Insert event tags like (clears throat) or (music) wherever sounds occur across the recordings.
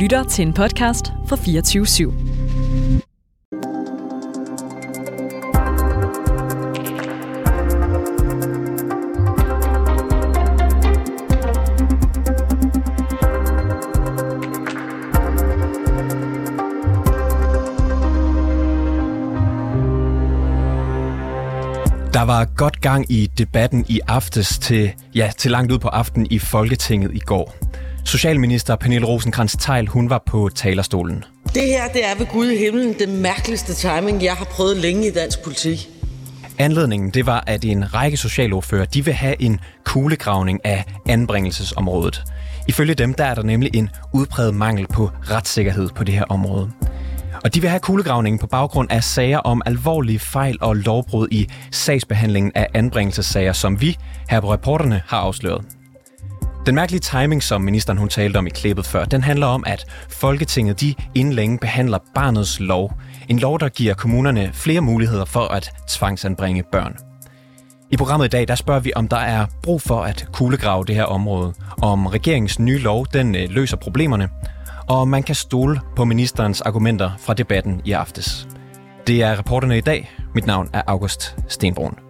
lytter til en podcast fra 24 /7. Der var godt gang i debatten i aftes til, ja, til langt ud på aften i Folketinget i går. Socialminister Pernille rosenkrantz teil hun var på talerstolen. Det her, det er ved Gud i himlen det mærkeligste timing, jeg har prøvet længe i dansk politik. Anledningen det var, at en række socialordfører de vil have en kuglegravning af anbringelsesområdet. Ifølge dem der er der nemlig en udpræget mangel på retssikkerhed på det her område. Og de vil have kuglegravningen på baggrund af sager om alvorlige fejl og lovbrud i sagsbehandlingen af anbringelsessager, som vi her på reporterne har afsløret. Den mærkelige timing, som ministeren hun talte om i klippet før, den handler om, at Folketinget de inden længe behandler barnets lov. En lov, der giver kommunerne flere muligheder for at tvangsanbringe børn. I programmet i dag, der spørger vi, om der er brug for at kuglegrave det her område, om regeringens nye lov, den øh, løser problemerne, og man kan stole på ministerens argumenter fra debatten i aftes. Det er reporterne i dag. Mit navn er August Stenbrun.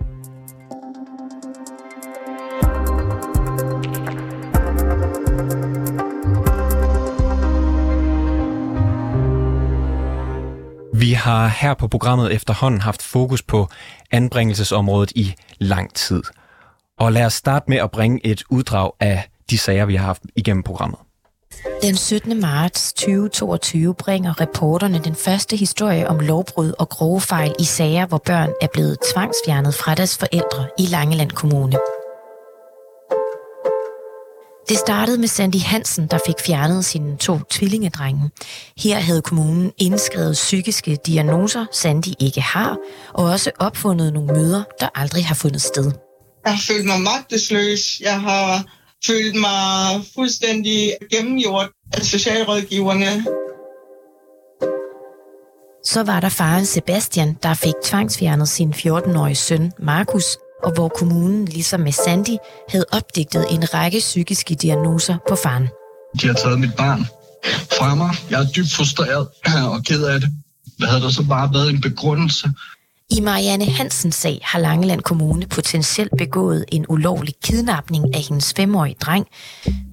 Har her på programmet efterhånden haft fokus på anbringelsesområdet i lang tid. Og lad os starte med at bringe et uddrag af de sager, vi har haft igennem programmet. Den 17. marts 2022 bringer reporterne den første historie om lovbrud og grove fejl i sager, hvor børn er blevet tvangsfjernet fra deres forældre i Langeland Kommune. Det startede med Sandy Hansen, der fik fjernet sine to tvillingedrenge. Her havde kommunen indskrevet psykiske diagnoser, Sandy ikke har, og også opfundet nogle møder, der aldrig har fundet sted. Jeg har følt mig magtesløs. Jeg har følt mig fuldstændig gennemgjort af socialrådgiverne. Så var der faren Sebastian, der fik tvangsfjernet sin 14-årige søn Markus, og hvor kommunen, ligesom med Sandy, havde opdigtet en række psykiske diagnoser på faren. De har taget mit barn fra mig. Jeg er dybt frustreret (clears throat) og ked af det. Hvad havde der så bare været en begrundelse i Marianne Hansens sag har Langeland Kommune potentielt begået en ulovlig kidnapning af hendes femårige dreng.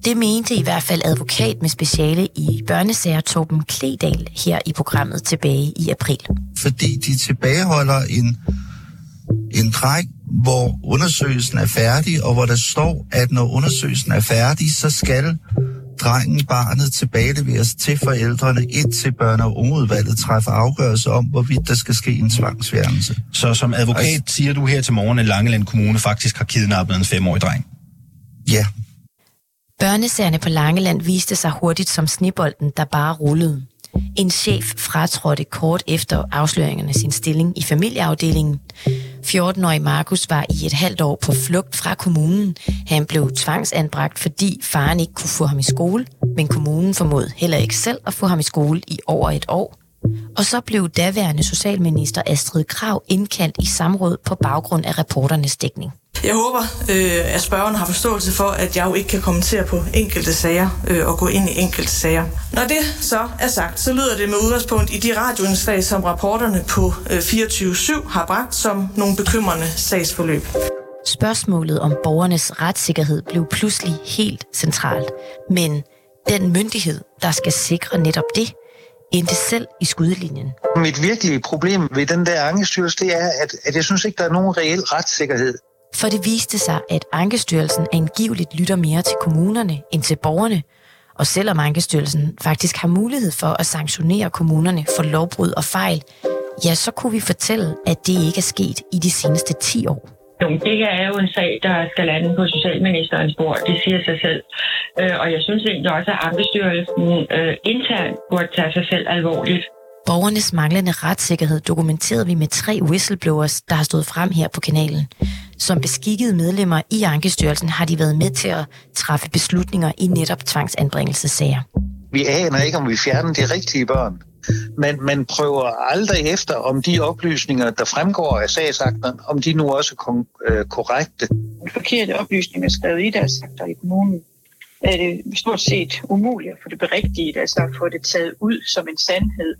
Det mente i hvert fald advokat med speciale i børnesager Torben Kledal her i programmet tilbage i april. Fordi de tilbageholder en, en dreng, hvor undersøgelsen er færdig, og hvor der står, at når undersøgelsen er færdig, så skal drengen, barnet tilbageleveres til forældrene, indtil børne- og ungeudvalget træffer afgørelse om, hvorvidt der skal ske en tvangsfjernelse. Så som advokat altså, siger du her til morgen, at Langeland Kommune faktisk har kidnappet en femårig dreng? Ja. Børnesagerne på Langeland viste sig hurtigt som snibolden, der bare rullede. En chef fratrådte kort efter afsløringerne sin stilling i familieafdelingen. 14-årige Markus var i et halvt år på flugt fra kommunen. Han blev tvangsanbragt, fordi faren ikke kunne få ham i skole, men kommunen formod heller ikke selv at få ham i skole i over et år. Og så blev daværende socialminister Astrid Krav indkaldt i samråd på baggrund af reporternes dækning. Jeg håber, øh, at spørgeren har forståelse for, at jeg jo ikke kan kommentere på enkelte sager øh, og gå ind i enkelte sager. Når det så er sagt, så lyder det med udgangspunkt i de radioindslag, som rapporterne på øh, 24-7 har bragt som nogle bekymrende sagsforløb. Spørgsmålet om borgernes retssikkerhed blev pludselig helt centralt. Men den myndighed, der skal sikre netop det, endte selv i skudlinjen. Mit virkelige problem ved den der angestyrelse, det er, at, at jeg synes ikke, der er nogen reel retssikkerhed. For det viste sig, at Ankestyrelsen angiveligt lytter mere til kommunerne end til borgerne. Og selvom Ankestyrelsen faktisk har mulighed for at sanktionere kommunerne for lovbrud og fejl, ja, så kunne vi fortælle, at det ikke er sket i de seneste 10 år. Jo, det her er jo en sag, der skal lande på Socialministerens bord. Det siger sig selv. Øh, og jeg synes egentlig også, at Ankestyrelsen øh, internt burde tage sig selv alvorligt. Borgernes manglende retssikkerhed dokumenterede vi med tre whistleblowers, der har stået frem her på kanalen. Som beskikkede medlemmer i Ankestyrelsen har de været med til at træffe beslutninger i netop tvangsanbringelsessager. Vi aner ikke, om vi fjerner de rigtige børn. Men man prøver aldrig efter, om de oplysninger, der fremgår af sagsakten, om de nu også er kon- øh, korrekte. Forkerte oplysninger skrevet i deres akter i kommunen. er det stort set umuligt at få det berigtigt, altså at få det taget ud som en sandhed.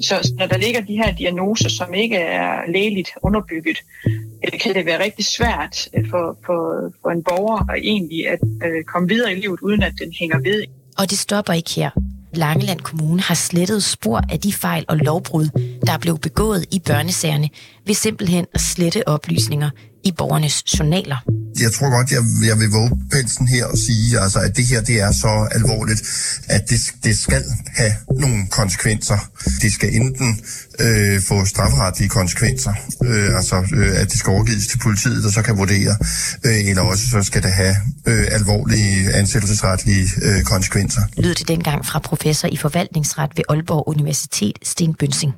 Så når der ligger de her diagnoser, som ikke er lægeligt underbygget, øh, kan det være rigtig svært øh, for, for, for en borger at egentlig at øh, komme videre i livet, uden at den hænger ved. Og det stopper ikke her. Langeland Kommune har slettet spor af de fejl og lovbrud, der blev begået i børnesagerne, ved simpelthen at slette oplysninger i borgernes journaler. Jeg tror godt, jeg, jeg vil våge pelsen her og sige, altså, at det her det er så alvorligt, at det, det skal have nogle konsekvenser. Det skal enten øh, få strafferetlige konsekvenser, øh, altså øh, at det skal overgives til politiet, der så kan vurdere, øh, eller også så skal det have øh, alvorlige ansættelsesretlige øh, konsekvenser. Lød det dengang fra professor i forvaltningsret ved Aalborg Universitet, Sten Bønsing.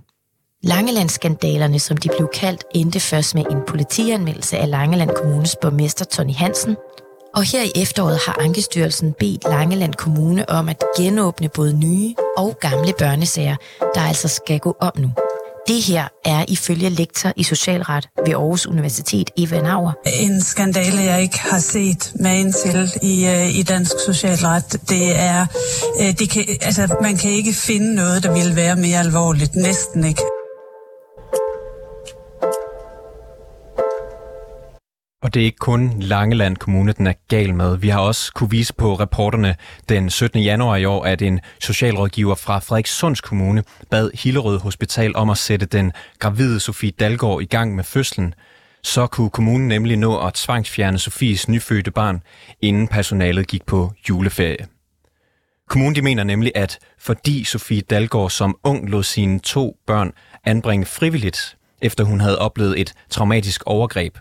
Langelandsskandalerne, som de blev kaldt, endte først med en politianmeldelse af Langeland Kommunes borgmester Tony Hansen. Og her i efteråret har Ankestyrelsen bedt Langeland Kommune om at genåbne både nye og gamle børnesager, der altså skal gå om nu. Det her er ifølge lektor i socialret ved Aarhus Universitet, Eva Nauer. En skandale, jeg ikke har set magen til i, øh, i dansk socialret, det er, øh, det kan, altså, man kan ikke finde noget, der ville være mere alvorligt. Næsten ikke. Og det er ikke kun Langeland Kommune, den er gal med. Vi har også kunne vise på reporterne den 17. januar i år, at en socialrådgiver fra Frederikssunds Kommune bad Hillerød Hospital om at sætte den gravide Sofie Dalgaard i gang med fødslen. Så kunne kommunen nemlig nå at tvangsfjerne Sofies nyfødte barn, inden personalet gik på juleferie. Kommunen de mener nemlig, at fordi Sofie Dalgaard som ung lod sine to børn anbringe frivilligt, efter hun havde oplevet et traumatisk overgreb,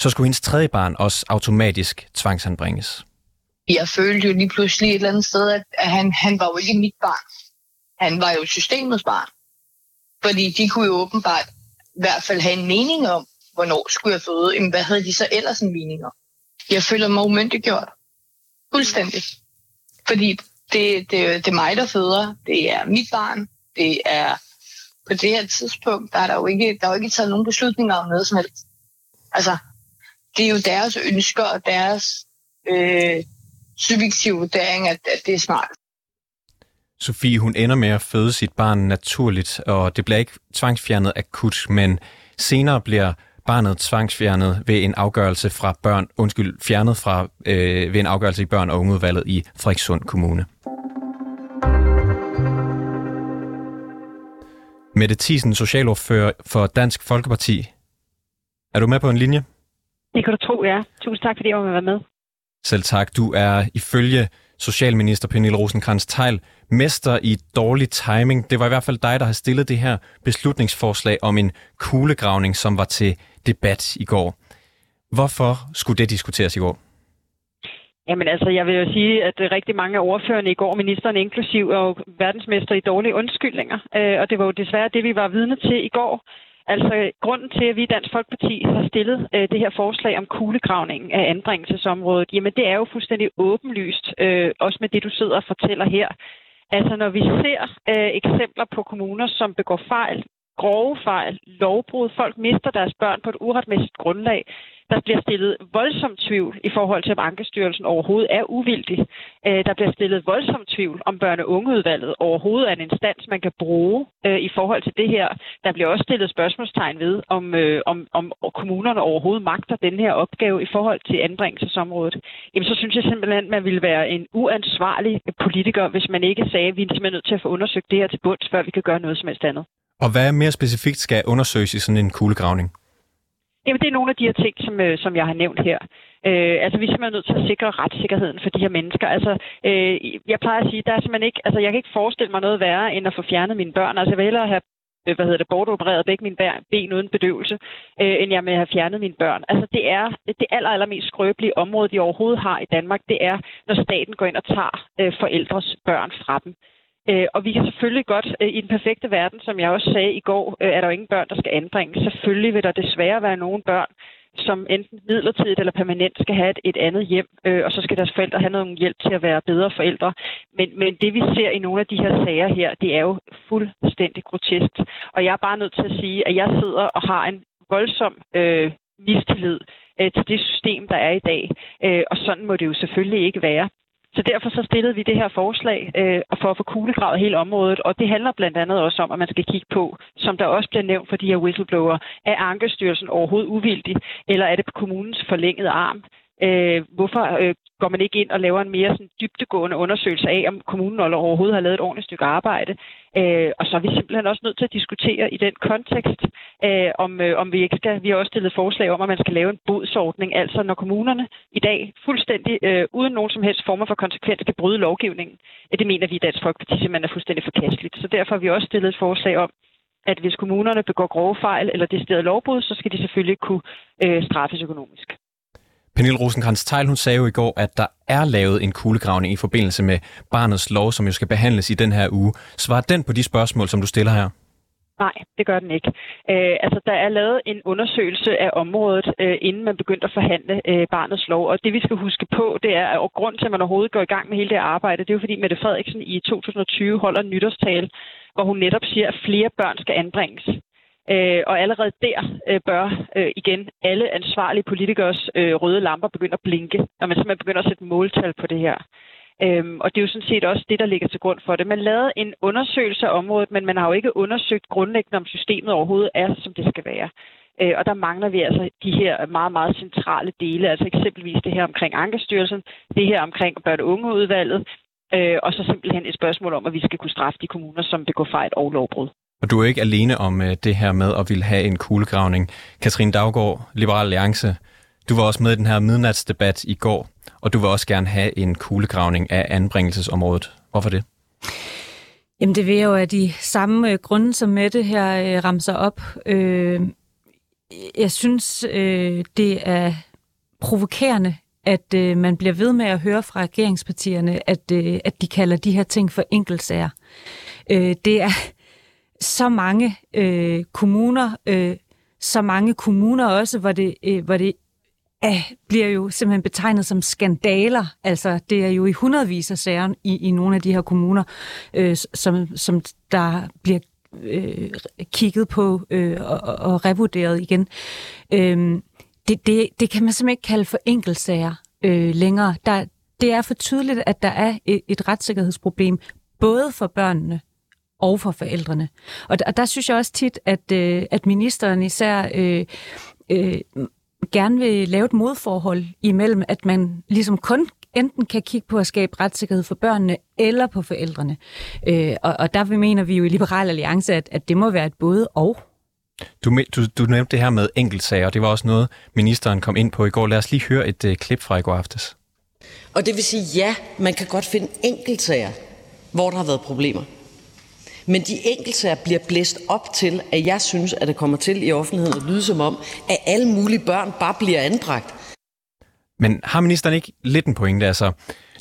så skulle hendes tredje barn også automatisk tvangsanbringes. Jeg følte jo lige pludselig et eller andet sted, at han, han var jo ikke mit barn. Han var jo systemets barn. Fordi de kunne jo åbenbart i hvert fald have en mening om, hvornår skulle jeg føde. Jamen, hvad havde de så ellers en mening om? Jeg føler mig umyndiggjort. Fuldstændig. Fordi det, det, det er mig, der føder. Det er mit barn. Det er på det her tidspunkt, der er der jo ikke, der er jo ikke taget nogen beslutninger om noget som helst. Altså, det er jo deres ønsker og deres øh, subjektive vurdering, at, at det er smart. Sofie, hun ender med at føde sit barn naturligt, og det bliver ikke tvangsfjernet akut, men senere bliver barnet tvangsfjernet ved en afgørelse fra børn, undskyld, fjernet fra øh, ved en afgørelse i børn- og ungeudvalget i Frederikssund Kommune. Mette Thiesen, socialordfører for Dansk Folkeparti. Er du med på en linje? Det kan du tro, ja. Tusind tak, fordi jeg var med. Selv tak. Du er ifølge Socialminister Pernille rosenkrantz teil mester i dårlig timing. Det var i hvert fald dig, der har stillet det her beslutningsforslag om en kuglegravning, som var til debat i går. Hvorfor skulle det diskuteres i går? Jamen altså, jeg vil jo sige, at rigtig mange af ordførerne i går, ministeren inklusiv, er jo verdensmester i dårlige undskyldninger. Øh, og det var jo desværre det, vi var vidne til i går. Altså, grunden til, at vi i Dansk Folkeparti har stillet øh, det her forslag om kuglegravningen af anbringelsesområdet, jamen det er jo fuldstændig åbenlyst, øh, også med det, du sidder og fortæller her. Altså, når vi ser øh, eksempler på kommuner, som begår fejl, grove fejl, lovbrud, folk mister deres børn på et uretmæssigt grundlag, der bliver stillet voldsom tvivl i forhold til, om Ankestyrelsen overhovedet er uvildig. Øh, der bliver stillet voldsom tvivl, om børne- og ungeudvalget overhovedet er en instans, man kan bruge øh, i forhold til det her. Der bliver også stillet spørgsmålstegn ved, om, øh, om, om kommunerne overhovedet magter den her opgave i forhold til anbringelsesområdet. Jamen, så synes jeg simpelthen, at man ville være en uansvarlig politiker, hvis man ikke sagde, at vi er simpelthen nødt til at få undersøgt det her til bunds, før vi kan gøre noget som helst andet. Og hvad mere specifikt skal undersøges i sådan en kuglegravning? Jamen, det er nogle af de her ting, som, øh, som jeg har nævnt her. Øh, altså, vi er simpelthen nødt til at sikre retssikkerheden for de her mennesker. Altså, øh, jeg plejer at sige, der er simpelthen ikke, altså, jeg kan ikke forestille mig noget værre, end at få fjernet mine børn. Altså, jeg vil hellere have øh, hvad hedder det, bortopereret begge mine ben uden bedøvelse, øh, end jeg med at have fjernet mine børn. Altså det er det aller, allermest skrøbelige område, de overhovedet har i Danmark, det er, når staten går ind og tager øh, forældres børn fra dem. Øh, og vi kan selvfølgelig godt, øh, i den perfekte verden, som jeg også sagde i går, øh, er der jo ingen børn, der skal anbringes. Selvfølgelig vil der desværre være nogle børn, som enten midlertidigt eller permanent skal have et, et andet hjem, øh, og så skal deres forældre have noget hjælp til at være bedre forældre. Men, men det vi ser i nogle af de her sager her, det er jo fuldstændig grotesk. Og jeg er bare nødt til at sige, at jeg sidder og har en voldsom øh, mistillid øh, til det system, der er i dag. Øh, og sådan må det jo selvfølgelig ikke være. Så derfor så stillede vi det her forslag øh, for at få kuglegravet hele området, og det handler blandt andet også om, at man skal kigge på, som der også bliver nævnt for de her whistleblower, er Ankestyrelsen overhovedet uvildig, eller er det på kommunens forlængede arm? Øh, hvorfor øh, går man ikke ind og laver en mere sådan, dybtegående undersøgelse af, om kommunen overhovedet har lavet et ordentligt stykke arbejde? Øh, og så er vi simpelthen også nødt til at diskutere i den kontekst, øh, om, øh, om vi ikke skal... Vi har også stillet forslag om, at man skal lave en bodsordning, altså når kommunerne i dag fuldstændig øh, uden nogen som helst former for konsekvens kan bryde lovgivningen. Øh, det mener vi i Dansk Folkeparti simpelthen er fuldstændig forkasteligt. Så derfor har vi også stillet et forslag om, at hvis kommunerne begår grove fejl eller decideret lovbrud, så skal de selvfølgelig kunne øh, straffes økonomisk. Pernille rosenkrantz teil hun sagde jo i går, at der er lavet en kuglegravning i forbindelse med barnets lov, som jo skal behandles i den her uge. Svarer den på de spørgsmål, som du stiller her? Nej, det gør den ikke. Øh, altså, der er lavet en undersøgelse af området, øh, inden man begyndte at forhandle øh, barnets lov. Og det, vi skal huske på, det er, at grund til, at man overhovedet går i gang med hele det arbejde, det er jo fordi Mette Frederiksen i 2020 holder en nytårstale, hvor hun netop siger, at flere børn skal anbringes. Øh, og allerede der øh, bør øh, igen alle ansvarlige politikers øh, røde lamper begynde at blinke, når man simpelthen begynder at sætte måltal på det her. Øhm, og det er jo sådan set også det, der ligger til grund for det. Man lavede en undersøgelse af området, men man har jo ikke undersøgt grundlæggende, om systemet overhovedet er, som det skal være. Øh, og der mangler vi altså de her meget, meget centrale dele, altså eksempelvis det her omkring Ankestyrelsen, det her omkring børne- og ungeudvalget, øh, og så simpelthen et spørgsmål om, at vi skal kunne straffe de kommuner, som begår fejl og lovbrud. Og du er ikke alene om øh, det her med at ville have en kuglegravning. Katrine Daggaard, Liberal Alliance, du var også med i den her midnatsdebat i går, og du vil også gerne have en kuglegravning af anbringelsesområdet. Hvorfor det? Jamen det vil jo af de samme øh, grunde, som Mette her øh, ramser op. Øh, jeg synes, øh, det er provokerende, at øh, man bliver ved med at høre fra regeringspartierne, at, øh, at de kalder de her ting for enkeltsager. Øh, det er så mange øh, kommuner, øh, så mange kommuner også, hvor det, øh, hvor det øh, bliver jo simpelthen betegnet som skandaler. Altså, det er jo i hundredvis af sager i, i nogle af de her kommuner, øh, som, som der bliver øh, kigget på øh, og, og revurderet igen. Øh, det, det, det kan man simpelthen ikke kalde for enkeltsager øh, længere. Der, det er for tydeligt, at der er et, et retssikkerhedsproblem, både for børnene og for forældrene. Og der, der synes jeg også tit, at, øh, at ministeren især øh, øh, gerne vil lave et modforhold imellem, at man ligesom kun enten kan kigge på at skabe retssikkerhed for børnene eller på forældrene. Øh, og, og der mener vi jo i Liberal Alliance, at, at det må være et både og. Du, du, du nævnte det her med enkeltsager, og det var også noget, ministeren kom ind på i går. Lad os lige høre et uh, klip fra i går aftes. Og det vil sige, ja, man kan godt finde enkeltsager, hvor der har været problemer. Men de enkeltsager bliver blæst op til, at jeg synes, at det kommer til i offentligheden at lyde som om, at alle mulige børn bare bliver anbragt. Men har ministeren ikke lidt en pointe? Altså,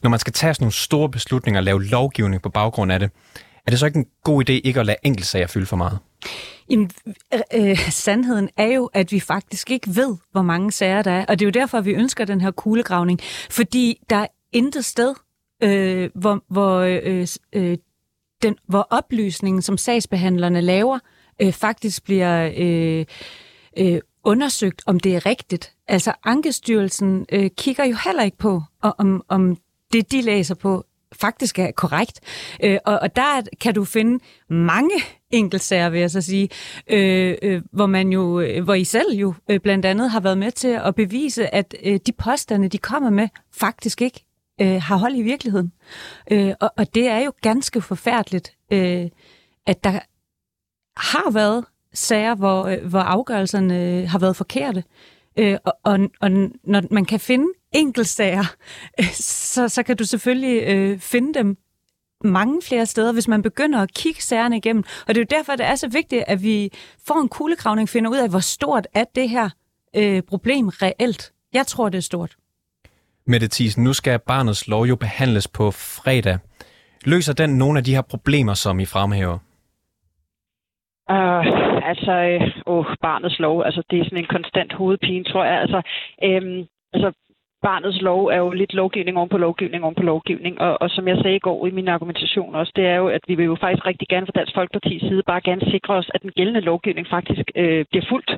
når man skal tage sådan nogle store beslutninger og lave lovgivning på baggrund af det, er det så ikke en god idé ikke at lade enkeltsager fylde for meget? Jamen, øh, øh, sandheden er jo, at vi faktisk ikke ved, hvor mange sager der er. Og det er jo derfor, vi ønsker den her kuglegravning. Fordi der er intet sted, øh, hvor, hvor øh, øh, den, hvor oplysningen, som sagsbehandlerne laver, øh, faktisk bliver øh, øh, undersøgt, om det er rigtigt. Altså Ankestyrelsen øh, kigger jo heller ikke på, om, om det, de læser på, faktisk er korrekt. Øh, og, og der kan du finde mange enkeltsager, vil jeg så sige, øh, øh, hvor man jo, øh, hvor I selv jo øh, blandt andet har været med til at bevise, at øh, de påstande, de kommer med, faktisk ikke øh, har hold i virkeligheden. Øh, og, og det er jo ganske forfærdeligt, øh, at der har været sager, hvor, øh, hvor afgørelserne øh, har været forkerte. Øh, og, og, og når man kan finde enkeltsager, (laughs) øh, så, så kan du selvfølgelig øh, finde dem mange flere steder, hvis man begynder at kigge sagerne igennem. Og det er jo derfor, det er så vigtigt, at vi får en kuglekravning, finder ud af, hvor stort er det her øh, problem reelt. Jeg tror, det er stort. Mette Thiesen, nu skal barnets lov jo behandles på fredag. Løser den nogle af de her problemer, som I fremhæver? Uh, altså, øh, åh, barnets lov, altså det er sådan en konstant hovedpine, tror jeg. Altså, øhm, altså barnets lov er jo lidt lovgivning oven på lovgivning oven på lovgivning, og, og som jeg sagde i går i min argumentation også, det er jo, at vi vil jo faktisk rigtig gerne fra Dansk Folkeparti's side bare gerne sikre os, at den gældende lovgivning faktisk øh, bliver fuldt.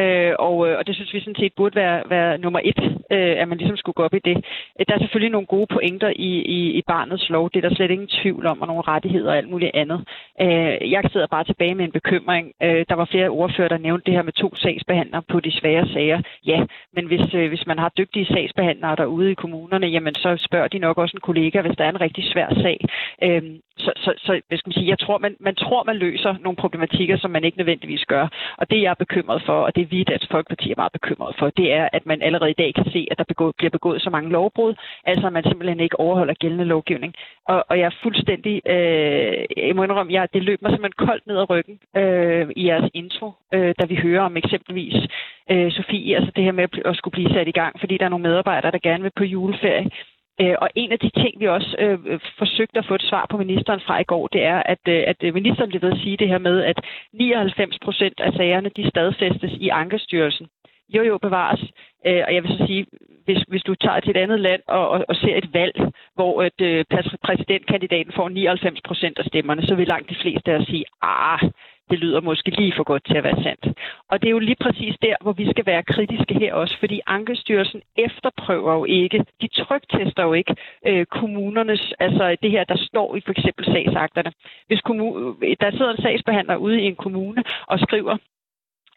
Øh, og, øh, og det synes vi sådan set burde være, være nummer et, øh, at man ligesom skulle gå op i det. Øh, der er selvfølgelig nogle gode pointer i, i, i barnets lov. Det er der slet ingen tvivl om, og nogle rettigheder og alt muligt andet. Øh, jeg sidder bare tilbage med en bekymring. Øh, der var flere ordfører, der nævnte det her med to sagsbehandlere på de svære sager. Ja, men hvis, øh, hvis man har dygtige sagsbehandlere derude i kommunerne, jamen så spørger de nok også en kollega, hvis der er en rigtig svær sag. Øh, så, så, så hvad skal man sige, jeg tror, man, man tror, man løser nogle problematikker, som man ikke nødvendigvis gør. Og det, er jeg bekymret for, og det vi i Dansk Folkeparti er meget bekymret for, det er, at man allerede i dag kan se, at der begå, bliver begået så mange lovbrud, altså at man simpelthen ikke overholder gældende lovgivning. Og, og jeg er fuldstændig, øh, jeg må indrømme, jeg, det løb mig simpelthen koldt ned ad ryggen øh, i jeres intro, øh, da vi hører om eksempelvis øh, Sofie, altså det her med at skulle blive sat i gang, fordi der er nogle medarbejdere, der gerne vil på juleferie. Øh, og en af de ting, vi også øh, forsøgte at få et svar på ministeren fra i går, det er, at, øh, at øh, ministeren blev ved at sige det her med, at 99 procent af sagerne, de stadfæstes i Ankestyrelsen. Jo, jo, bevares. Øh, og jeg vil så sige, hvis, hvis du tager til et andet land og, og, og ser et valg, hvor et, øh, præsidentkandidaten får 99 procent af stemmerne, så vil langt de fleste af os sige, ah, det lyder måske lige for godt til at være sandt. Og det er jo lige præcis der, hvor vi skal være kritiske her også, fordi Ankestyrelsen efterprøver jo ikke, de trygtester jo ikke øh, kommunernes, altså det her, der står i for eksempel sagsakterne. Hvis kommun, der sidder en sagsbehandler ude i en kommune og skriver,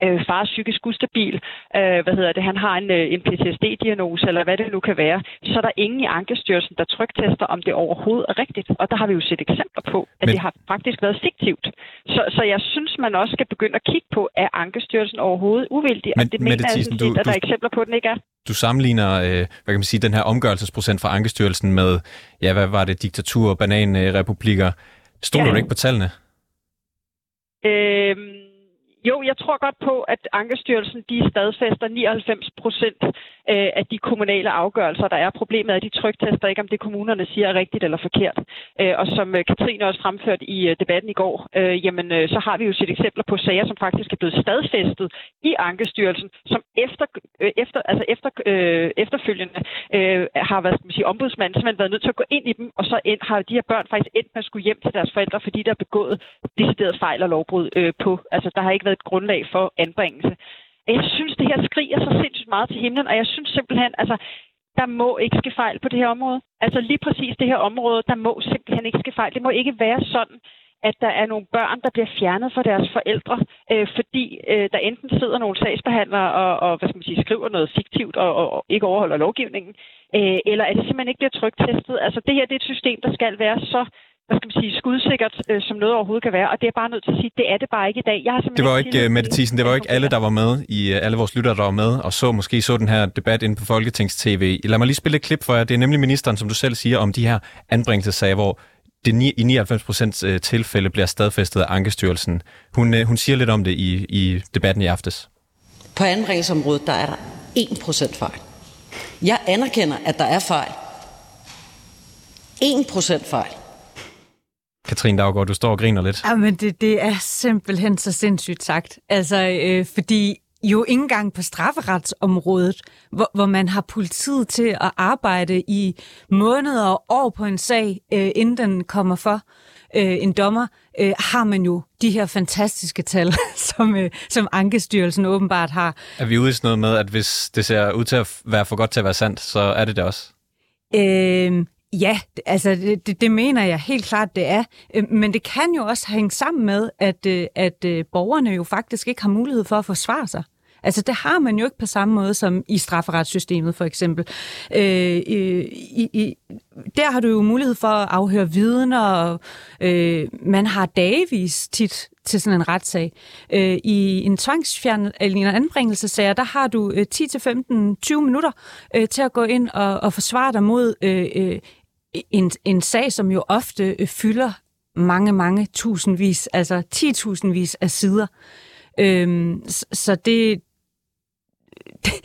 øh, far er psykisk ustabil, øh, hvad hedder det, han har en, øh, en PTSD-diagnose, eller hvad det nu kan være, så er der ingen i Ankestyrelsen, der trygtester, om det overhovedet er rigtigt. Og der har vi jo set eksempler på, at Men... det har faktisk været fiktivt. Så, så jeg synes, man også skal begynde at kigge på, er Ankestyrelsen overhovedet uvildig? Men, og det mener Mette jeg Thiesen, set, du- at der du- er eksempler på, at den ikke er. Du sammenligner, øh, hvad kan man sige, den her omgørelsesprocent fra Ankestyrelsen med, ja, hvad var det, diktatur, bananrepublikker. Stoler Ja. du ikke på tallene? Øhm, jo, jeg tror godt på, at Ankestyrelsen de stadfæster 99 procent øh, af de kommunale afgørelser, der er. Problemet er, at de trygtester ikke, om det kommunerne siger er rigtigt eller forkert. Øh, og som øh, Katrine også fremførte i øh, debatten i går, øh, jamen, øh, så har vi jo set eksempler på sager, som faktisk er blevet stadfæstet i Ankestyrelsen, som efter, øh, efter, altså efter, øh, efterfølgende øh, har været, skal man sige, ombudsmanden simpelthen været nødt til at gå ind i dem, og så ind, har de her børn faktisk endt med at skulle hjem til deres forældre, fordi der er begået decideret fejl og lovbrud øh, på. Altså, der har ikke været et grundlag for anbringelse. Jeg synes, det her skriger så sindssygt meget til himlen, og jeg synes simpelthen, altså, der må ikke ske fejl på det her område. Altså lige præcis det her område, der må simpelthen ikke ske fejl. Det må ikke være sådan, at der er nogle børn, der bliver fjernet fra deres forældre, øh, fordi øh, der enten sidder nogle sagsbehandlere og, og hvad skal man sige, skriver noget fiktivt og, og, og ikke overholder lovgivningen, øh, eller at det simpelthen ikke bliver trygtestet. Altså det her det er et system, der skal være så hvad skal man sige, skudsikkert, øh, som noget overhovedet kan være, og det er bare nødt til at sige, det er det bare ikke i dag. Jeg har Det var ikke, uh, Mette Thiesen, det var ikke alle, der var med, i uh, alle vores lyttere, der var med, og så måske så den her debat inde på Folketings-TV. Lad mig lige spille et klip for jer. Det er nemlig ministeren, som du selv siger, om de her anbringelsessager, hvor det ni- i 99 procent tilfælde bliver stadfæstet af Ankestyrelsen. Hun, uh, hun siger lidt om det i, i debatten i aftes. På anbringelsesområdet, der er der 1% fejl. Jeg anerkender, at der er fejl. 1% fejl. Katrine Daggaard, du står og griner lidt. Jamen, det, det er simpelthen så sindssygt sagt. Altså, øh, fordi jo ikke engang på strafferetsområdet, hvor, hvor man har politiet til at arbejde i måneder og år på en sag, øh, inden den kommer for øh, en dommer, øh, har man jo de her fantastiske tal, (laughs) som, øh, som Ankestyrelsen åbenbart har. Er vi ude i sådan noget med, at hvis det ser ud til at være for godt til at være sandt, så er det det også? Øh, ja, altså det, det, det mener jeg helt klart, det er. Øh, men det kan jo også hænge sammen med, at, øh, at øh, borgerne jo faktisk ikke har mulighed for at forsvare sig. Altså det har man jo ikke på samme måde som i strafferetssystemet for eksempel. Øh, i, i, der har du jo mulighed for at afhøre vidner, og øh, man har dagvis tit til sådan en retssag. Øh, I en tvangsfjern eller en anbringelsessag, der har du øh, 10-15-20 minutter øh, til at gå ind og, og forsvare dig mod øh, øh, en, en sag, som jo ofte øh, fylder mange, mange tusindvis, altså 10.000vis af sider. Øhm, så, det, (laughs)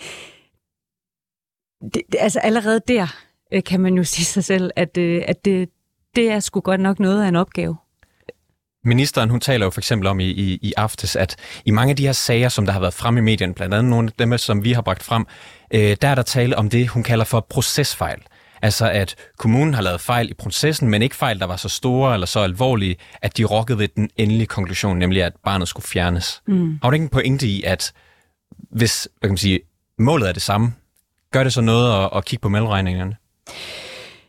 det, det, altså allerede der øh, kan man jo (laughs) sige sig selv, at, øh, at det, det er sgu godt nok noget af en opgave. Ministeren, hun taler jo for eksempel om i, i, i aftes, at i mange af de her sager, som der har været frem i medierne, blandt andet nogle af dem, som vi har bragt frem, øh, der er der tale om det, hun kalder for procesfejl. Altså at kommunen har lavet fejl i processen, men ikke fejl, der var så store eller så alvorlige, at de rokkede ved den endelige konklusion, nemlig at barnet skulle fjernes. Mm. Har du ikke en pointe i, at hvis hvad kan man sige, målet er det samme, gør det så noget at, at kigge på mellemregningerne?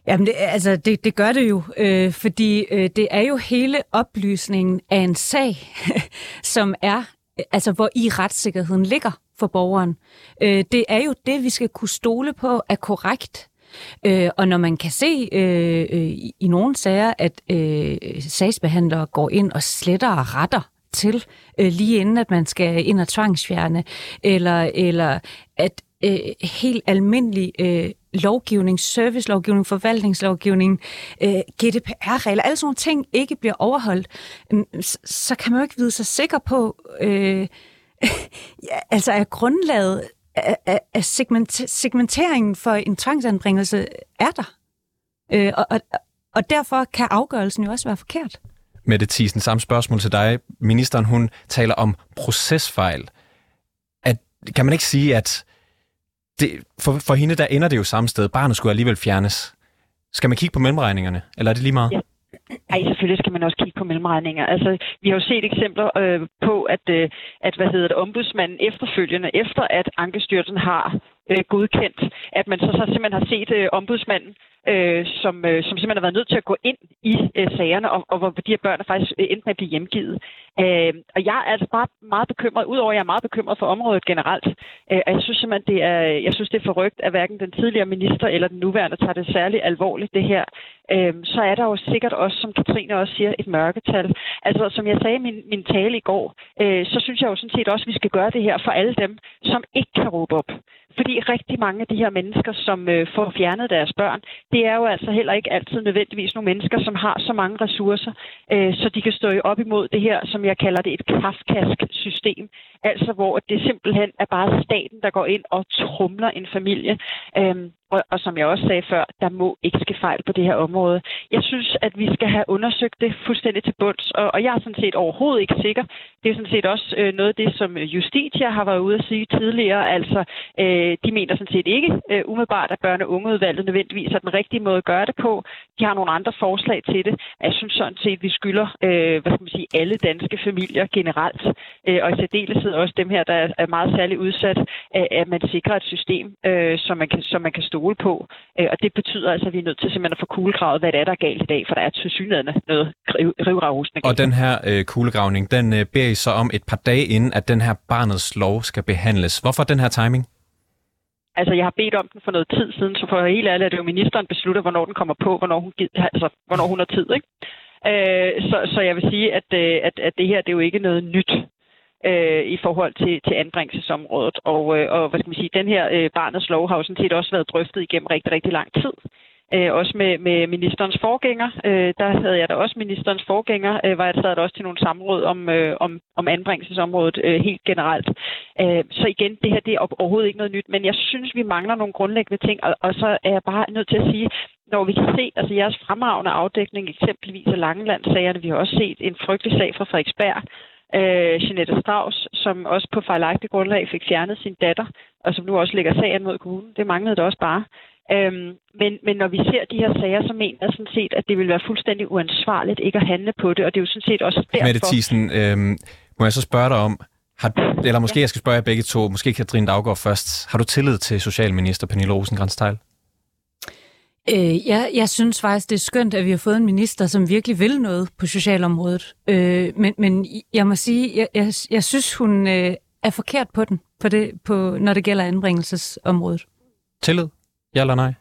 Jamen, det, altså, det, det gør det jo, øh, fordi øh, det er jo hele oplysningen af en sag, (laughs) som er, altså hvor i retssikkerheden ligger for borgeren. Øh, det er jo det, vi skal kunne stole på er korrekt. Øh, og når man kan se øh, øh, i nogle sager, at øh, sagsbehandlere går ind og sletter og retter til øh, lige inden, at man skal ind og tvangsfjerne, eller, eller at øh, helt almindelig øh, lovgivning, servicelovgivning, forvaltningslovgivning, øh, GDPR-regler, alle sådan nogle ting ikke bliver overholdt, mm, øh, så, så kan man jo ikke vide sig sikker på, øh, (laughs) ja, altså er grundlaget af segment, segmenteringen for en tvangsanbringelse er der. Øh, og, og, og derfor kan afgørelsen jo også være forkert. Mette Thiesen, samme spørgsmål til dig. Ministeren, hun taler om procesfejl. At, kan man ikke sige, at det, for, for hende, der ender det jo samme sted. Barnet skulle alligevel fjernes. Skal man kigge på mellemregningerne, eller er det lige meget? Ja. Ej, selvfølgelig skal man også kigge på mellemregninger. Altså, vi har jo set eksempler øh, på, at, øh, at hvad hedder det, ombudsmanden efterfølgende, efter at Ankestyrelsen har øh, godkendt, at man så, så simpelthen har set øh, ombudsmanden øh, som, øh, som simpelthen har været nødt til at gå ind i øh, sagerne, og, og hvor de her børn er faktisk øh, endt med at blive hjemgivet. Øh, og jeg er altså bare meget bekymret, udover at jeg er meget bekymret for området generelt, øh, og jeg synes simpelthen, det er, jeg synes, det er forrygt, at hverken den tidligere minister eller den nuværende tager det særligt alvorligt, det her. Øh, så er der jo sikkert også, som Katrine også siger, et mørketal. Altså, som jeg sagde i min, min tale i går, øh, så synes jeg jo sådan set også, at vi skal gøre det her for alle dem, som ikke kan råbe op. Fordi rigtig mange af de her mennesker, som øh, får fjernet deres børn, det er jo altså heller ikke altid nødvendigvis nogle mennesker, som har så mange ressourcer, øh, så de kan stå op imod det her, som jeg kalder det et kafkask system. Altså hvor det simpelthen er bare staten, der går ind og trumler en familie. Øh, og, og som jeg også sagde før, der må ikke ske fejl på det her område. Jeg synes, at vi skal have undersøgt det fuldstændig til bunds, og, og jeg er sådan set overhovedet ikke sikker. Det er sådan set også øh, noget af det, som øh, Justitia har været ude at sige tidligere. Altså, øh, de mener sådan set ikke øh, umiddelbart, at børne- og ungeudvalget nødvendigvis er den rigtige måde at gøre det på. De har nogle andre forslag til det. Jeg synes sådan set, at vi skylder øh, hvad skal man sige, alle danske familier generelt, øh, og i særdeleshed også dem her, der er meget særligt udsat, øh, at man sikrer et system, øh, som, man kan, som man kan stå stole på. Øh, og det betyder altså, at vi er nødt til simpelthen at få kuglegravet, hvad det er, der er galt i dag, for der er til synligheden noget rivragusende. Og den her øh, kuglegravning, den øh, beder I så om et par dage inden, at den her barnets lov skal behandles. Hvorfor den her timing? Altså, jeg har bedt om den for noget tid siden, så for helt ærligt, at det jo ministeren beslutter, hvornår den kommer på, hvornår hun, altså, hvornår hun har tid, ikke? Øh, så, så jeg vil sige, at, øh, at, at det her, det er jo ikke noget nyt øh, i forhold til, til anbringelsesområdet. Og, øh, og hvad skal man sige, den her øh, barnets lov har jo sådan set også været drøftet igennem rigtig, rigtig lang tid. Øh, også med, med ministerens forgænger. Øh, der havde jeg da også ministerens forgænger, øh, var jeg sad der også til nogle samråd om, øh, om, om anbringelsesområdet øh, helt generelt. Øh, så igen, det her det er overhovedet ikke noget nyt, men jeg synes, vi mangler nogle grundlæggende ting, og, og så er jeg bare nødt til at sige, når vi kan se, altså jeres fremragende afdækning, eksempelvis af Langeland-sagerne, vi har også set en frygtelig sag fra Frederiksberg, øh, Jeanette Strauss, som også på fejlagtigt grundlag fik fjernet sin datter, og som nu også lægger sagen mod kommunen. Det manglede det også bare. Øhm, men, men når vi ser de her sager, så mener jeg sådan set, at det vil være fuldstændig uansvarligt ikke at handle på det, og det er jo sådan set også derfor... Mette Thiesen, øhm, må jeg så spørge dig om, har eller måske ja. jeg skal spørge jer begge to, måske Katrine Daggaard først, har du tillid til Socialminister Pernille rosenkrantz Øh, jeg, jeg synes faktisk, det er skønt, at vi har fået en minister, som virkelig vil noget på socialområdet. Øh, men, men jeg må sige, jeg, jeg, jeg synes, hun øh, er forkert på den, på det, på, når det gælder anbringelsesområdet. Tillid? Ja eller nej?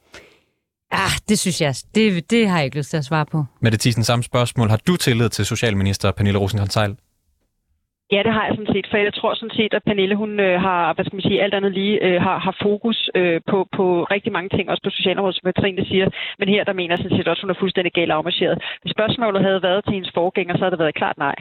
Ah, det synes jeg. Det, det har jeg ikke lyst til at svare på. Med det tisen samme spørgsmål. Har du tillid til Socialminister Pernille rosenkrantz Ja, det har jeg sådan set, for jeg tror sådan set, at Pernille, hun øh, har, hvad skal man sige, alt andet lige, øh, har, har fokus øh, på, på rigtig mange ting, også på socialområdet, som Katrine siger. Men her, der mener jeg sådan set også, at hun er fuldstændig galt afmarcheret. Hvis spørgsmålet havde været til hendes forgænger, så havde det været klart nej.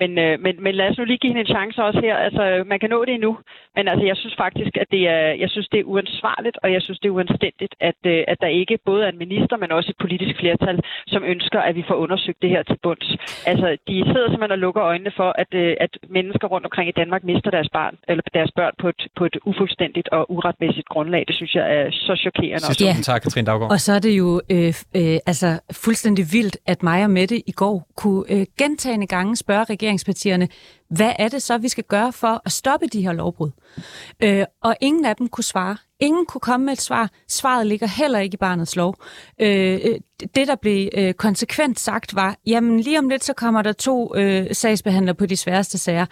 Men, øh, men, men lad os nu lige give hende en chance også her. Altså, man kan nå det endnu. Men altså, jeg synes faktisk, at det er, jeg synes, det er uansvarligt, og jeg synes, det er uanstændigt, at, øh, at der ikke både er en minister, men også et politisk flertal, som ønsker, at vi får undersøgt det her til bunds. Altså, de sidder simpelthen og lukker øjnene for, at, øh, at mennesker rundt omkring i Danmark mister deres, barn, eller deres børn på et, på et ufuldstændigt og uretmæssigt grundlag. Det synes jeg er så chokerende. Sidste ja. tak, Katrine Daggaard. Og så er det jo øh, øh, altså, fuldstændig vildt, at mig og Mette i går kunne øh, gentagende gange spørge regeringen, regeringspartierne, hvad er det så, vi skal gøre for at stoppe de her lovbrud? Øh, og ingen af dem kunne svare. Ingen kunne komme med et svar. Svaret ligger heller ikke i barnets lov. Øh, øh det, der blev øh, konsekvent sagt, var, jamen lige om lidt, så kommer der to øh, sagsbehandlere på de sværeste sager.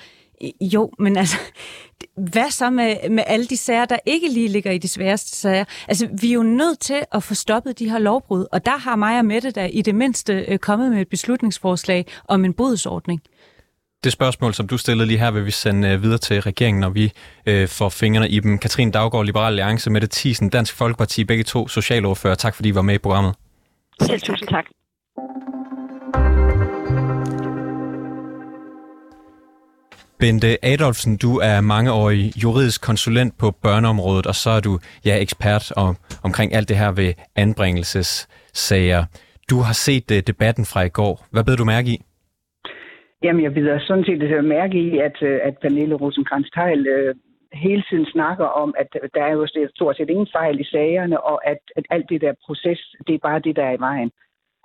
Jo, men altså, (laughs) hvad så med, med alle de sager, der ikke lige ligger i de sværeste sager? Altså, vi er jo nødt til at få stoppet de her lovbrud, og der har mig og Mette da i det mindste øh, kommet med et beslutningsforslag om en bodsordning. Det spørgsmål, som du stillede lige her, vil vi sende øh, videre til regeringen, når vi øh, får fingrene i dem. Katrine Daggaard, Liberal Alliance, Mette Thiesen, Dansk Folkeparti, begge to socialordfører. Tak fordi I var med i programmet. Selv tusind tak. Bente Adolfsen, du er mangeårig juridisk konsulent på børneområdet, og så er du ja, ekspert om, omkring alt det her ved anbringelsessager. Du har set uh, debatten fra i går. Hvad blev du mærke i? Jamen, jeg vil sådan set øh, mærke i, at, øh, at Pernille rosenkrantz øh, hele tiden snakker om, at der er jo stort set ingen fejl i sagerne, og at, at alt det der proces, det er bare det, der er i vejen.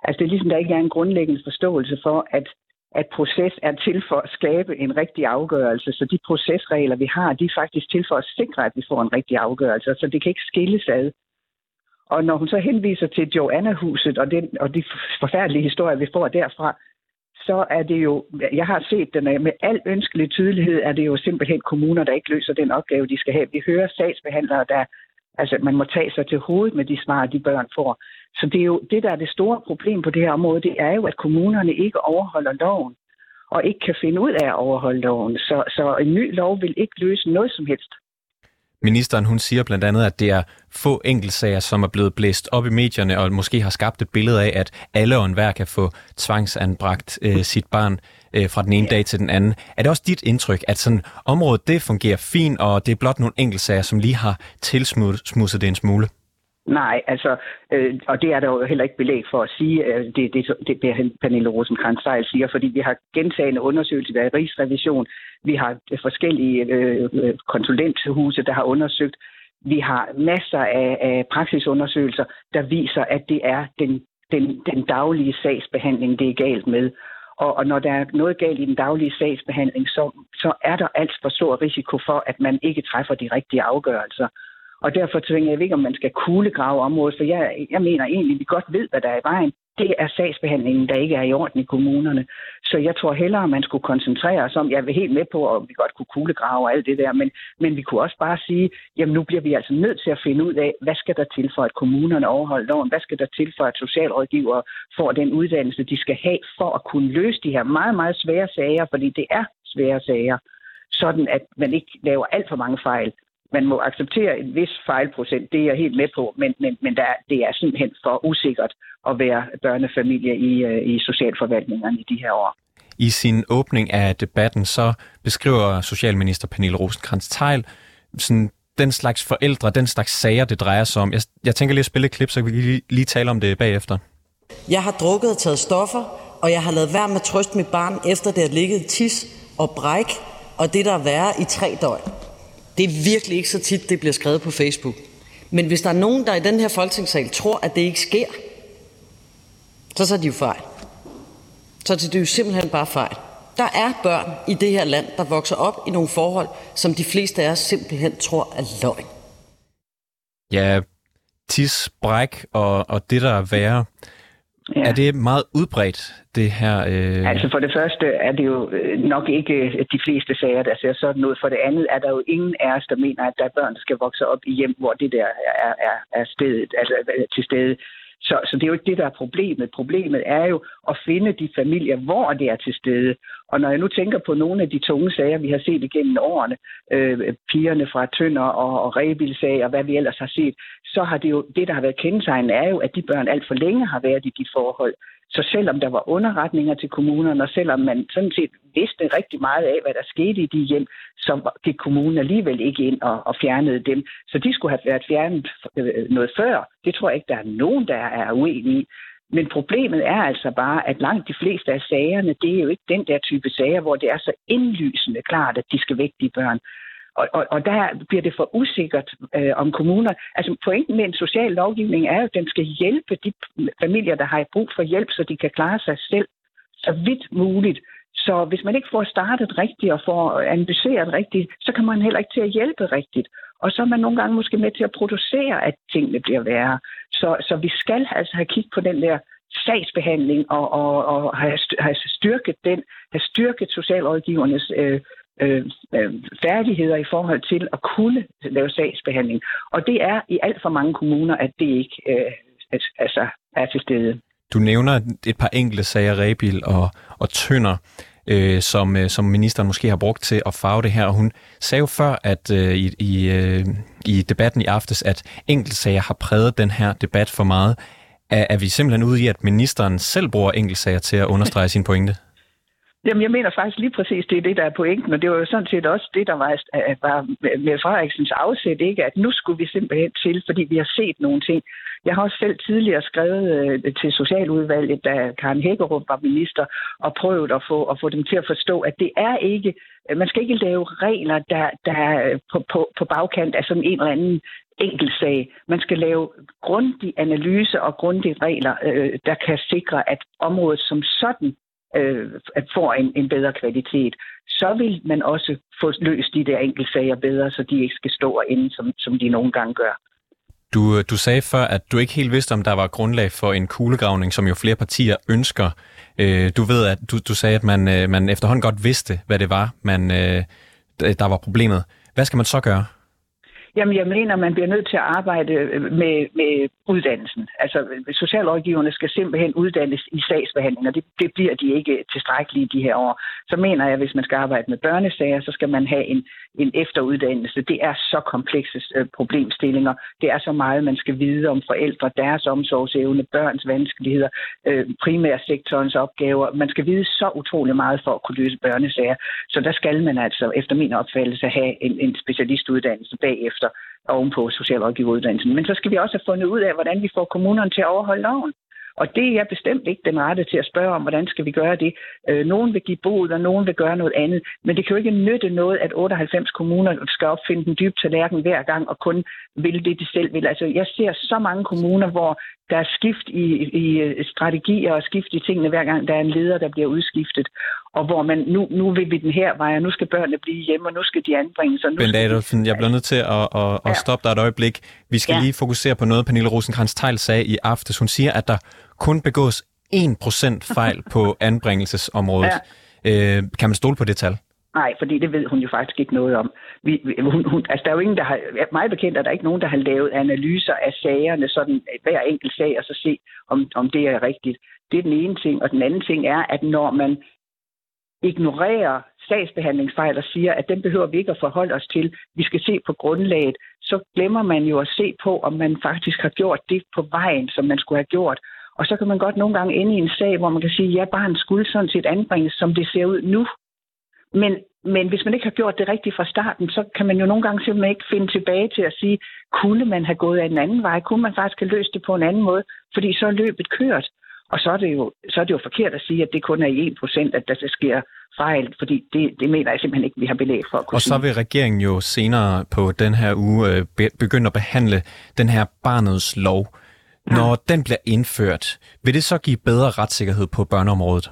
Altså, det er ligesom, der ikke er en grundlæggende forståelse for, at at proces er til for at skabe en rigtig afgørelse. Så de procesregler, vi har, de er faktisk til for at sikre, at vi får en rigtig afgørelse. Så det kan ikke skilles ad. Og når hun så henviser til Joanna-huset og, den, og de forfærdelige historier, vi får derfra, så er det jo, jeg har set den med al ønskelig tydelighed, er det jo simpelthen kommuner, der ikke løser den opgave, de skal have. Vi hører sagsbehandlere, der, altså man må tage sig til hovedet med de svar, de børn får. Så det er jo det, der er det store problem på det her område, det er jo, at kommunerne ikke overholder loven, og ikke kan finde ud af at overholde loven. Så, så en ny lov vil ikke løse noget som helst. Ministeren hun siger blandt andet, at det er få enkeltsager, som er blevet blæst op i medierne, og måske har skabt et billede af, at alle og enhver kan få tvangsanbragt øh, sit barn øh, fra den ene dag til den anden. Er det også dit indtryk, at sådan området det fungerer fint, og det er blot nogle enkeltsager, som lige har tilsmudset det en smule? Nej, altså, øh, og det er der jo heller ikke belæg for at sige, øh, det, det, det, det Pernille rosenkrantz siger, fordi vi har gentagende undersøgelser af Rigsrevision, vi har forskellige øh, øh, konsulenthuse, der har undersøgt, vi har masser af, af praksisundersøgelser, der viser, at det er den, den, den daglige sagsbehandling, det er galt med. Og, og når der er noget galt i den daglige sagsbehandling, så, så er der alt for stor risiko for, at man ikke træffer de rigtige afgørelser. Og derfor tænker jeg ikke, om man skal kuglegrave området, for jeg, jeg mener egentlig, at vi godt ved, hvad der er i vejen. Det er sagsbehandlingen, der ikke er i orden i kommunerne. Så jeg tror hellere, at man skulle koncentrere os om, jeg er helt med på, at vi godt kunne kuglegrave og alt det der, men, men vi kunne også bare sige, jamen nu bliver vi altså nødt til at finde ud af, hvad skal der til for, at kommunerne overholder loven? Hvad skal der til for, at socialrådgivere får den uddannelse, de skal have for at kunne løse de her meget, meget svære sager, fordi det er svære sager sådan at man ikke laver alt for mange fejl man må acceptere en vis fejlprocent, det er jeg helt med på, men, men, men der, det er simpelthen for usikkert at være børnefamilie i, øh, i socialforvaltningerne i de her år. I sin åbning af debatten, så beskriver Socialminister Pernille Rosenkrantz-Teil sådan den slags forældre, den slags sager, det drejer sig om. Jeg, jeg tænker lige at spille et klip, så vi lige, lige tale om det bagefter. Jeg har drukket og taget stoffer, og jeg har lavet værd med at trøste mit barn, efter det har ligget tis og bræk, og det der er værre i tre døgn. Det er virkelig ikke så tit, det bliver skrevet på Facebook. Men hvis der er nogen, der i den her folketingssal tror, at det ikke sker, så tager de jo fejl. Så det er jo simpelthen bare fejl. Der er børn i det her land, der vokser op i nogle forhold, som de fleste af os simpelthen tror er løgn. Ja, tis, bræk og, og det, der er værre. Ja. Er det meget udbredt, det her? Øh... Altså for det første er det jo øh, nok ikke øh, de fleste sager, der ser sådan ud. For det andet er der jo ingen af os, der mener, at der er børn, der skal vokse op i hjem, hvor det der er, er, er stedet, altså øh, til stede. Så, så det er jo ikke det, der er problemet. Problemet er jo at finde de familier, hvor det er til stede. Og når jeg nu tænker på nogle af de tunge sager, vi har set igennem årene, øh, pigerne fra Tønder og, og Rebilsag og hvad vi ellers har set, så har det jo, det der har været kendetegnende, er jo, at de børn alt for længe har været i de forhold. Så selvom der var underretninger til kommunerne, og selvom man sådan set vidste rigtig meget af, hvad der skete i de hjem, så gik kommunen alligevel ikke ind og, og fjernede dem. Så de skulle have været fjernet øh, noget før. Det tror jeg ikke, der er nogen, der er uenige i. Men problemet er altså bare, at langt de fleste af sagerne, det er jo ikke den der type sager, hvor det er så indlysende klart, at de skal væk de børn. Og, og, og der bliver det for usikkert øh, om kommuner. Altså pointen med en social lovgivning er jo, at den skal hjælpe de familier, der har brug for hjælp, så de kan klare sig selv så vidt muligt. Så hvis man ikke får startet rigtigt og får analyseret rigtigt, så kan man heller ikke til at hjælpe rigtigt. Og så er man nogle gange måske med til at producere, at tingene bliver værre. Så, så vi skal altså have kigget på den der sagsbehandling og, og, og have, have styrket den, have styrket socialrådgivernes øh, Øh, øh, færdigheder i forhold til at kunne lave sagsbehandling. Og det er i alt for mange kommuner, at det ikke øh, altså, er til stede. Du nævner et par enkelte sager, Rebil og, og Tønder, øh, som, øh, som ministeren måske har brugt til at farve det her. Og hun sagde jo før at øh, i, i, øh, i debatten i aftes, at enkeltsager har præget den her debat for meget. Er, er vi simpelthen ude i, at ministeren selv bruger enkeltsager til at understrege sin pointe? Jamen, jeg mener faktisk lige præcis, det er det, der er pointen, og det var jo sådan set også det, der var, var med Frederiksens afsæt, ikke? at nu skulle vi simpelthen til, fordi vi har set nogle ting. Jeg har også selv tidligere skrevet øh, til Socialudvalget, da Karen Hækkerup var minister, og prøvet at få, at få dem til at forstå, at det er ikke, øh, man skal ikke lave regler, der, der er på, på, på bagkant af sådan en eller anden enkelt sag. Man skal lave grundig analyse og grundige regler, øh, der kan sikre, at området som sådan øh, får en, en bedre kvalitet, så vil man også få løst de der enkelte sager bedre, så de ikke skal stå og ende, som, som de nogle gange gør. Du, øh, du sagde før, at du ikke helt vidste, om der var grundlag for en kuglegravning, som jo flere partier ønsker. Øh, du ved, at du, du sagde, at man, øh, man efterhånden godt vidste, hvad det var, man, øh, der var problemet. Hvad skal man så gøre? Jamen, jeg mener, man bliver nødt til at arbejde øh, med, med uddannelsen. Altså, socialrådgiverne skal simpelthen uddannes i sagsbehandling, og det, det bliver de ikke tilstrækkeligt de her år. Så mener jeg, at hvis man skal arbejde med børnesager, så skal man have en, en efteruddannelse. Det er så komplekse øh, problemstillinger. Det er så meget, man skal vide om forældre, deres omsorgsevne, børns vanskeligheder, øh, primærsektorens opgaver. Man skal vide så utrolig meget for at kunne løse børnesager. Så der skal man altså, efter min opfattelse, have en, en specialistuddannelse bagefter ovenpå socialrådgiveruddannelsen. Men så skal vi også have fundet ud af, hvordan vi får kommunerne til at overholde loven. Og det er jeg bestemt ikke den rette til at spørge om, hvordan skal vi gøre det. Øh, nogen vil give bod, og nogen vil gøre noget andet. Men det kan jo ikke nytte noget, at 98 kommuner skal opfinde den dybe tallerken hver gang, og kun vil det, de selv vil. Altså, jeg ser så mange kommuner, hvor der er skift i, i strategier og skift i tingene hver gang, der er en leder, der bliver udskiftet. Og hvor man, nu, nu vil vi den her vej, og nu skal børnene blive hjemme, og nu skal de anbringes. Og nu Bent Adolfsen, jeg bliver nødt til at, at, at stoppe dig et øjeblik. Vi skal ja. lige fokusere på noget, Pernille rosenkrantz teil sagde i aftes. Hun siger, at der kun begås 1% fejl på (laughs) anbringelsesområdet. Ja. Øh, kan man stole på det tal? Nej, fordi det ved hun jo faktisk ikke noget om. Vi, hun, hun, altså, der er jo ingen, der har, meget bekendt er der ikke nogen, der har lavet analyser af sagerne, sådan hver enkelt sag, og så se, om, om det er rigtigt. Det er den ene ting. Og den anden ting er, at når man ignorerer sagsbehandlingsfejl og siger, at den behøver vi ikke at forholde os til, vi skal se på grundlaget, så glemmer man jo at se på, om man faktisk har gjort det på vejen, som man skulle have gjort. Og så kan man godt nogle gange ende i en sag, hvor man kan sige, at ja, barnet skulle sådan set anbringes, som det ser ud nu. Men, men hvis man ikke har gjort det rigtigt fra starten, så kan man jo nogle gange simpelthen ikke finde tilbage til at sige, kunne man have gået af en anden vej? Kunne man faktisk have løst det på en anden måde? Fordi så er løbet kørt. Og så er det jo, så er det jo forkert at sige, at det kun er i 1%, at der sker fejl, fordi det, det mener jeg simpelthen ikke, vi har belæg for at kunne Og så vil regeringen jo senere på den her uge øh, begynde at behandle den her barnets lov. Når den bliver indført, vil det så give bedre retssikkerhed på børneområdet?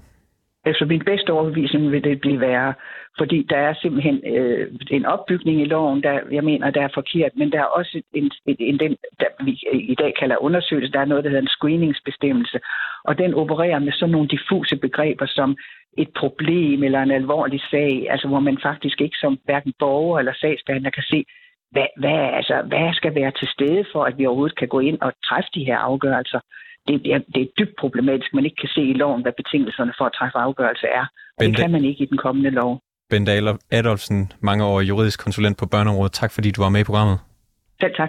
Efter min bedste overbevisning vil det blive værre, fordi der er simpelthen øh, en opbygning i loven, der jeg mener, der er forkert, men der er også en, en, en den, der vi i dag kalder undersøgelse, der er noget, der hedder en screeningsbestemmelse, og den opererer med sådan nogle diffuse begreber som et problem eller en alvorlig sag, altså hvor man faktisk ikke som hverken borger eller sagsbehandler kan se, hvad, hvad, altså, hvad skal være til stede for, at vi overhovedet kan gå ind og træffe de her afgørelser. Det, det, er, det er dybt problematisk, at man ikke kan se i loven, hvad betingelserne for at træffe afgørelse er. Og det kan man ikke i den kommende lov. Bent Adolfsen, mange år juridisk konsulent på børneområdet. Tak fordi du var med i programmet. Selv tak.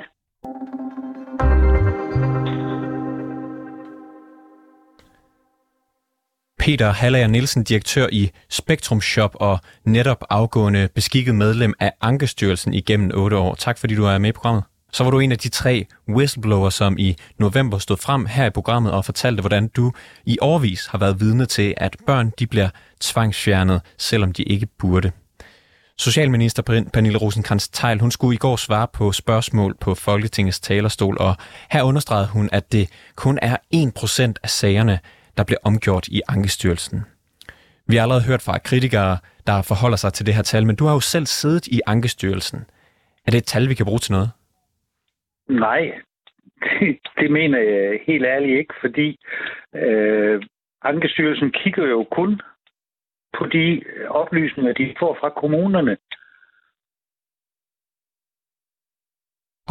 Peter Hallager Nielsen, direktør i Spektrum Shop og netop afgående beskikket medlem af Ankestyrelsen igennem otte år. Tak fordi du er med i programmet. Så var du en af de tre whistleblower, som i november stod frem her i programmet og fortalte, hvordan du i årvis har været vidne til, at børn de bliver tvangsfjernet, selvom de ikke burde. Socialminister Pernille rosenkrantz teil hun skulle i går svare på spørgsmål på Folketingets talerstol, og her understregede hun, at det kun er 1% af sagerne, der bliver omgjort i Ankestyrelsen. Vi har allerede hørt fra kritikere, der forholder sig til det her tal, men du har jo selv siddet i Ankestyrelsen. Er det et tal, vi kan bruge til noget? Nej, (laughs) det, det mener jeg helt ærligt ikke, fordi øh, Ankestyrelsen kigger jo kun på de oplysninger, de får fra kommunerne.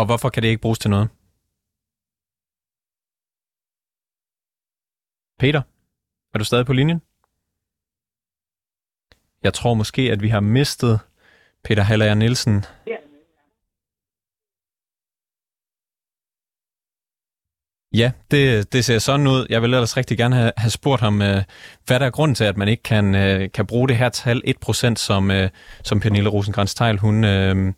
Og hvorfor kan det ikke bruges til noget? Peter, er du stadig på linjen? Jeg tror måske, at vi har mistet Peter Hallager Nielsen. Ja. Ja, det, det ser sådan ud. Jeg vil ellers rigtig gerne have, have spurgt ham, øh, hvad der er grunden til, at man ikke kan, øh, kan bruge det her tal 1%, som, øh, som Pernille rosenkrantz hun, øh,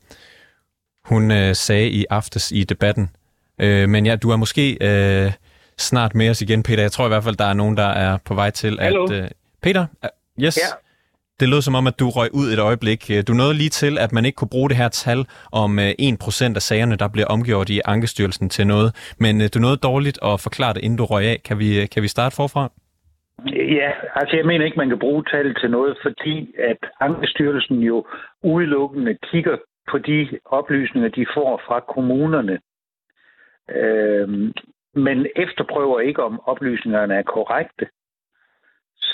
hun øh, sagde i aftes i debatten. Øh, men ja, du er måske øh, snart med os igen, Peter. Jeg tror i hvert fald, der er nogen, der er på vej til Hallo? at... Øh, Peter, øh, yes? Ja. Det lød som om, at du røg ud et øjeblik. Øh, du nåede lige til, at man ikke kunne bruge det her tal om øh, 1% af sagerne, der bliver omgjort i Ankestyrelsen til noget. Men øh, du nåede dårligt at forklare det, inden du røg af. Kan vi, kan vi starte forfra? Ja, altså jeg mener ikke, man kan bruge tallet til noget, fordi at Ankestyrelsen jo udelukkende kigger på de oplysninger, de får fra kommunerne. Øhm, men efterprøver ikke, om oplysningerne er korrekte.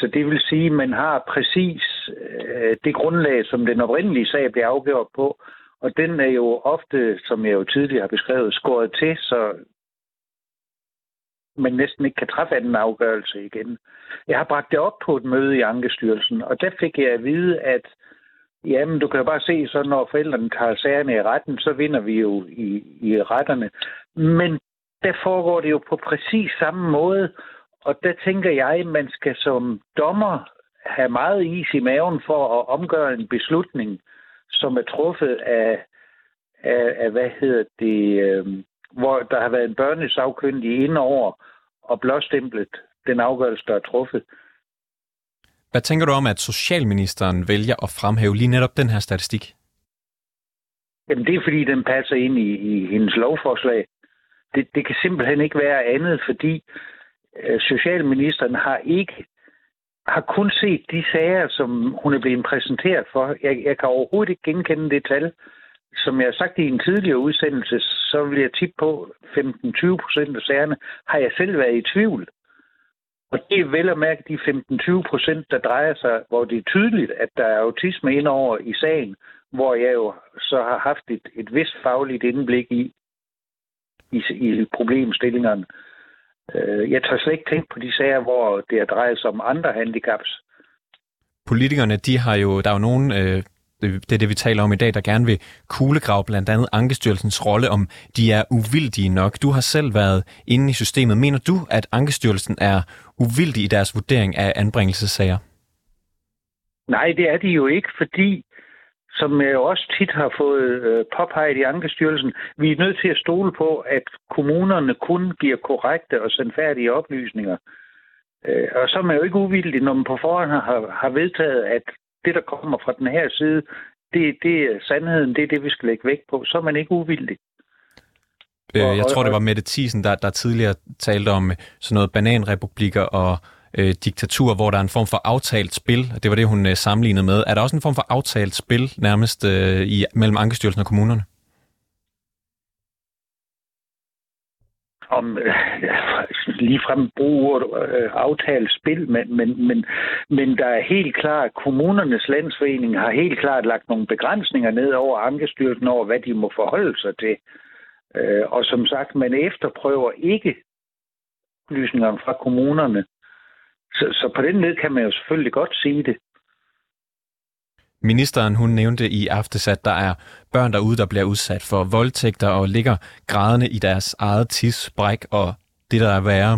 Så det vil sige, at man har præcis øh, det grundlag, som den oprindelige sag blev afgjort på, og den er jo ofte, som jeg jo tidligere har beskrevet, skåret til, så man næsten ikke kan træffe anden afgørelse igen. Jeg har bragt det op på et møde i Ankestyrelsen, og der fik jeg at vide, at jamen, du kan jo bare se, så når forældrene tager sagerne i retten, så vinder vi jo i, i retterne. Men der foregår det jo på præcis samme måde, og der tænker jeg, at man skal som dommer have meget is i maven for at omgøre en beslutning, som er truffet af, af, af hvad hedder det, øh, hvor der har været en børnesagkyndig over og blåstemplet den afgørelse, der er truffet. Hvad tænker du om, at Socialministeren vælger at fremhæve lige netop den her statistik? Jamen det er fordi, den passer ind i, i hendes lovforslag. Det, det kan simpelthen ikke være andet, fordi Øh, socialministeren har ikke har kun set de sager, som hun er blevet præsenteret for. Jeg, jeg kan overhovedet ikke genkende det tal. Som jeg har sagt i en tidligere udsendelse, så vil jeg tippe på 15-20 procent af sagerne, har jeg selv været i tvivl. Og det er vel at mærke de 15-20 procent, der drejer sig, hvor det er tydeligt, at der er autisme indover i sagen, hvor jeg jo så har haft et, et vist fagligt indblik i, i, i problemstillingerne. Øh, Jeg tør slet ikke tænke på de sager, hvor det har drejet sig om andre handicaps. Politikerne, de har jo, der er jo nogen, øh, det, det er det, vi taler om i dag, der gerne vil kuglegrave blandt andet Ankestyrelsens rolle, om de er uvildige nok. Du har selv været inde i systemet. Mener du, at Ankestyrelsen er uvildig i deres vurdering af anbringelsessager? Nej, det er de jo ikke, fordi, som jeg jo også tit har fået øh, påpeget i Ankestyrelsen, vi er nødt til at stole på, at kommunerne kun giver korrekte og sandfærdige oplysninger. Øh, og så er man jo ikke uvildig, når man på forhånd har, har vedtaget, at det, der kommer fra den her side, det, det er sandheden, det er det, vi skal lægge vægt på. Så er man ikke uvildig. Øh, jeg tror, det var Mette Thiesen, der, der tidligere talte om øh, sådan noget bananrepublikker og øh, diktatur, hvor der er en form for aftalt spil. Det var det, hun øh, sammenlignede med. Er der også en form for aftalt spil nærmest øh, i, mellem Ankestyrelsen og kommunerne? om øh, ligefrem bruge ordet øh, aftalt spil, men, men, men, men der er helt klart, kommunernes landsforening har helt klart lagt nogle begrænsninger ned over Ankestyrelsen over, hvad de må forholde sig til. Øh, og som sagt, man efterprøver ikke oplysningerne fra kommunerne. Så, så på den led kan man jo selvfølgelig godt sige det. Ministeren hun nævnte i aftes, at der er børn derude, der bliver udsat for voldtægter og ligger grædende i deres eget tidsbræk og det, der er værre.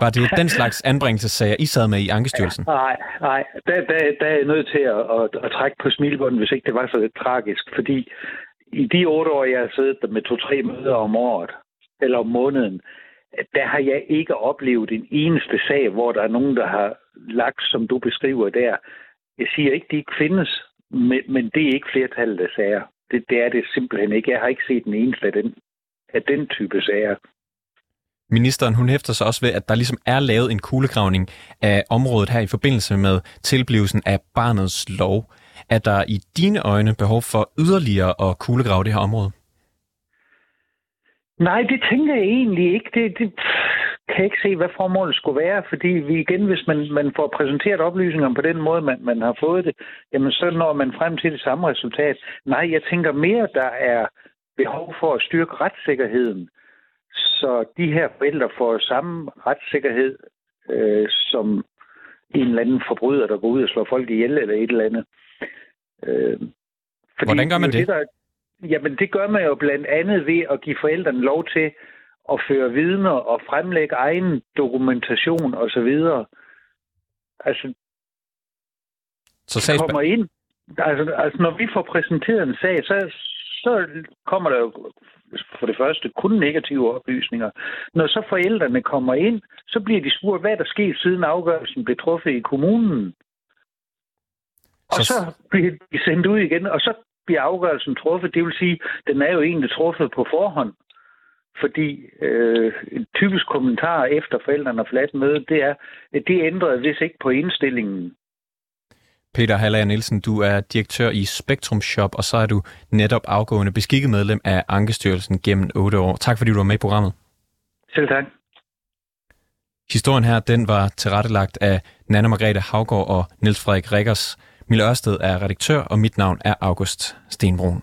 Var det den (laughs) slags anbringelsessager, I sad med i Ankestyrelsen? Nej, nej. Der, der, der er jeg nødt til at, at, at trække på smilbånden, hvis ikke det var så lidt tragisk. Fordi i de otte år, jeg har siddet der med to-tre møder om året, eller om måneden, der har jeg ikke oplevet en eneste sag, hvor der er nogen, der har lagt, som du beskriver der. Jeg siger ikke, de ikke findes, men, men det er ikke flertallet af sager. Det, det er det simpelthen ikke. Jeg har ikke set den eneste af den, af den type sager. Ministeren hun hæfter sig også ved, at der ligesom er lavet en kuglegravning af området her i forbindelse med tilblivelsen af barnets lov. Er der i dine øjne behov for yderligere at kuglegrave det her område? Nej, det tænker jeg egentlig ikke. Det, det kan jeg ikke se, hvad formålet skulle være, fordi vi igen, hvis man, man får præsenteret oplysninger på den måde, man, man har fået det, jamen så når man frem til det samme resultat. Nej, jeg tænker mere, der er behov for at styrke retssikkerheden, så de her forældre får samme retssikkerhed øh, som en eller anden forbryder, der går ud og slår folk ihjel eller et eller andet. Øh, fordi Hvordan gør man det? det der, jamen, det gør man jo blandt andet ved at give forældrene lov til at føre vidner og fremlægge egen dokumentation osv. Altså, så sags... kommer ind. Altså, altså, når vi får præsenteret en sag, så, så kommer der jo for det første kun negative oplysninger. Når så forældrene kommer ind, så bliver de spurgt, hvad der sker siden afgørelsen blev truffet i kommunen. Og så, så bliver de sendt ud igen, og så bliver afgørelsen truffet. Det vil sige, den er jo egentlig truffet på forhånd. Fordi øh, en typisk kommentar efter forældrene har forladt møde, det er, at det ændrede hvis ikke på indstillingen. Peter Hallager Nielsen, du er direktør i Spektrum Shop, og så er du netop afgående beskikket medlem af Ankestyrelsen gennem 8 år. Tak fordi du var med i programmet. Selv tak. Historien her, den var tilrettelagt af Nana Margrethe Havgård og Niels Frederik Rikkers. Mille Ørsted er redaktør, og mit navn er August Stenbrun.